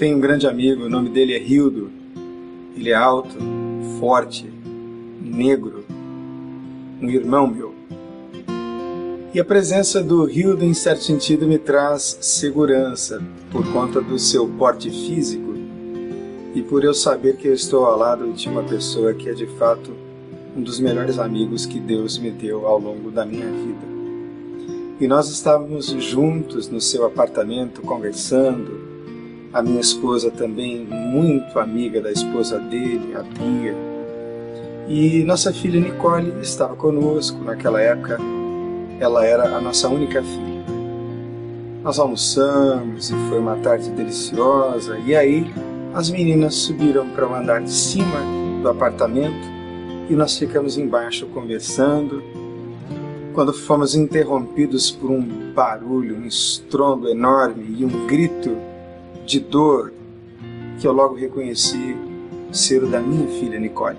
Tenho um grande amigo, o nome dele é Rildo. Ele é alto, forte, negro, um irmão meu. E a presença do Rildo, em certo sentido, me traz segurança por conta do seu porte físico e por eu saber que eu estou ao lado de uma pessoa que é de fato um dos melhores amigos que Deus me deu ao longo da minha vida. E nós estávamos juntos no seu apartamento conversando, a minha esposa também muito amiga da esposa dele, a Bia. E nossa filha Nicole estava conosco naquela época. Ela era a nossa única filha. Nós almoçamos e foi uma tarde deliciosa. E aí as meninas subiram para o andar de cima do apartamento e nós ficamos embaixo conversando. Quando fomos interrompidos por um barulho, um estrondo enorme e um grito de dor que eu logo reconheci ser o da minha filha Nicole.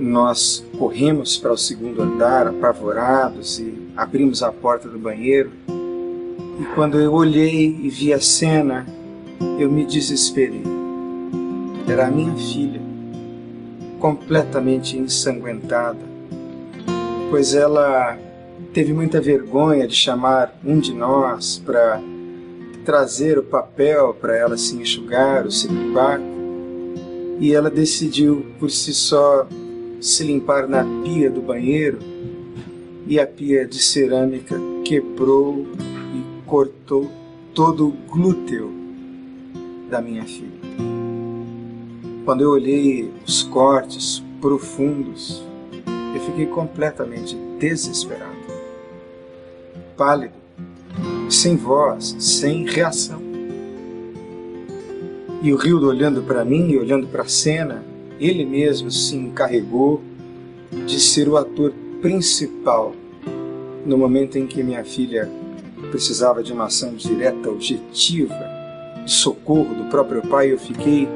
Nós corremos para o segundo andar, apavorados, e abrimos a porta do banheiro. E quando eu olhei e vi a cena, eu me desesperei. Era a minha filha, completamente ensanguentada, pois ela teve muita vergonha de chamar um de nós para trazer o papel para ela se enxugar, ou se limpar, e ela decidiu por si só se limpar na pia do banheiro, e a pia de cerâmica quebrou e cortou todo o glúteo da minha filha. Quando eu olhei os cortes profundos, eu fiquei completamente desesperado, pálido, sem voz, sem reação. E o Rildo olhando para mim e olhando para a cena, ele mesmo se encarregou de ser o ator principal no momento em que minha filha precisava de uma ação direta, objetiva, de socorro do próprio pai, eu fiquei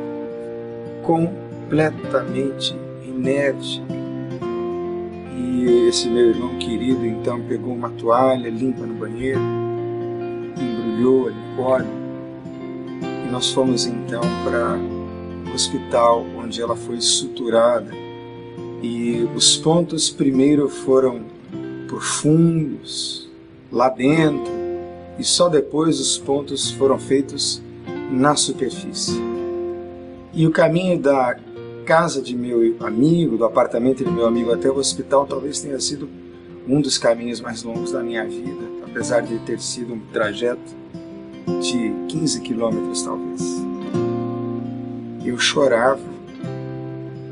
completamente inerte. E esse meu irmão querido então pegou uma toalha limpa no banheiro embrulhou a Nicole e nós fomos então para o hospital onde ela foi suturada. E os pontos primeiro foram profundos lá dentro e só depois os pontos foram feitos na superfície. E o caminho da casa de meu amigo, do apartamento de meu amigo até o hospital, talvez tenha sido um dos caminhos mais longos da minha vida, apesar de ter sido um trajeto de 15 quilômetros talvez. Eu chorava,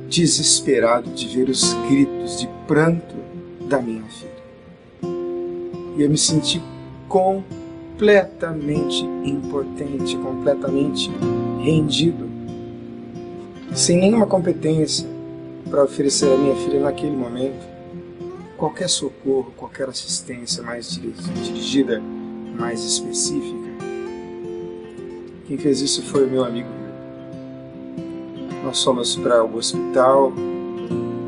desesperado de ver os gritos de pranto da minha filha. E eu me senti completamente impotente, completamente rendido, sem nenhuma competência para oferecer à minha filha naquele momento qualquer socorro, qualquer assistência mais dirigida, mais específica. Quem fez isso foi o meu amigo. Nós fomos para o hospital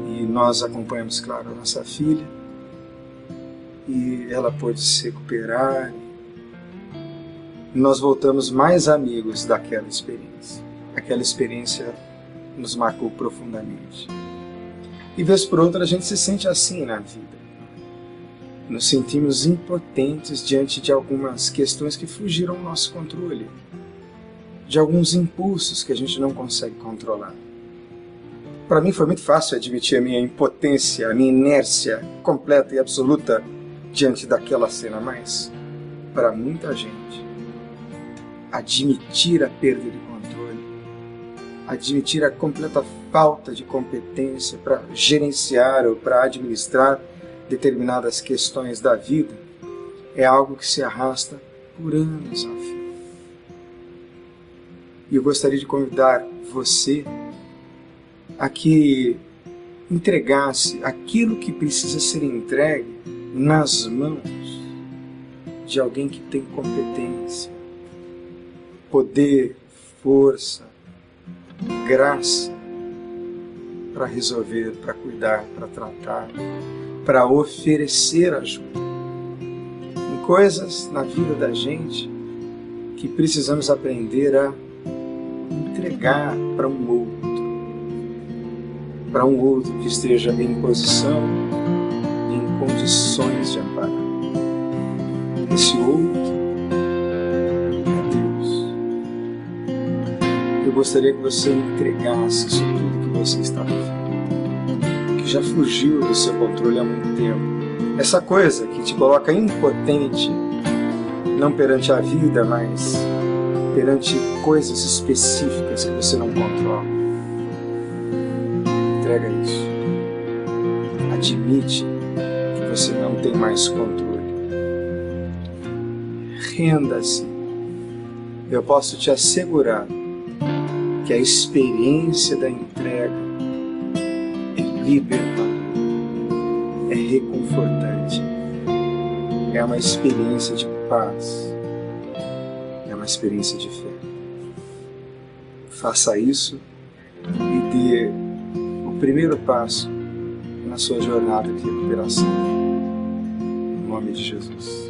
e nós acompanhamos, claro, a nossa filha. E ela pôde se recuperar. E nós voltamos mais amigos daquela experiência. Aquela experiência nos marcou profundamente. E vez por outra a gente se sente assim na vida. Nos sentimos impotentes diante de algumas questões que fugiram ao nosso controle de alguns impulsos que a gente não consegue controlar. Para mim foi muito fácil admitir a minha impotência, a minha inércia completa e absoluta diante daquela cena, mas para muita gente, admitir a perda de admitir a completa falta de competência para gerenciar ou para administrar determinadas questões da vida é algo que se arrasta por anos a. E eu gostaria de convidar você a que entregasse aquilo que precisa ser entregue nas mãos de alguém que tem competência, poder, força, graça para resolver, para cuidar, para tratar, para oferecer ajuda. Em coisas na vida da gente que precisamos aprender a entregar para um outro, para um outro que esteja em posição, em condições de amparar. Esse outro Eu gostaria que você entregasse isso tudo que você está vivendo, que já fugiu do seu controle há muito tempo. Essa coisa que te coloca impotente, não perante a vida, mas perante coisas específicas que você não controla. Entrega isso. Admite que você não tem mais controle. Renda-se. Eu posso te assegurar que a experiência da entrega é libertadora, é reconfortante, é uma experiência de paz uma experiência de fé. Faça isso e dê o primeiro passo na sua jornada de recuperação. Em nome de Jesus.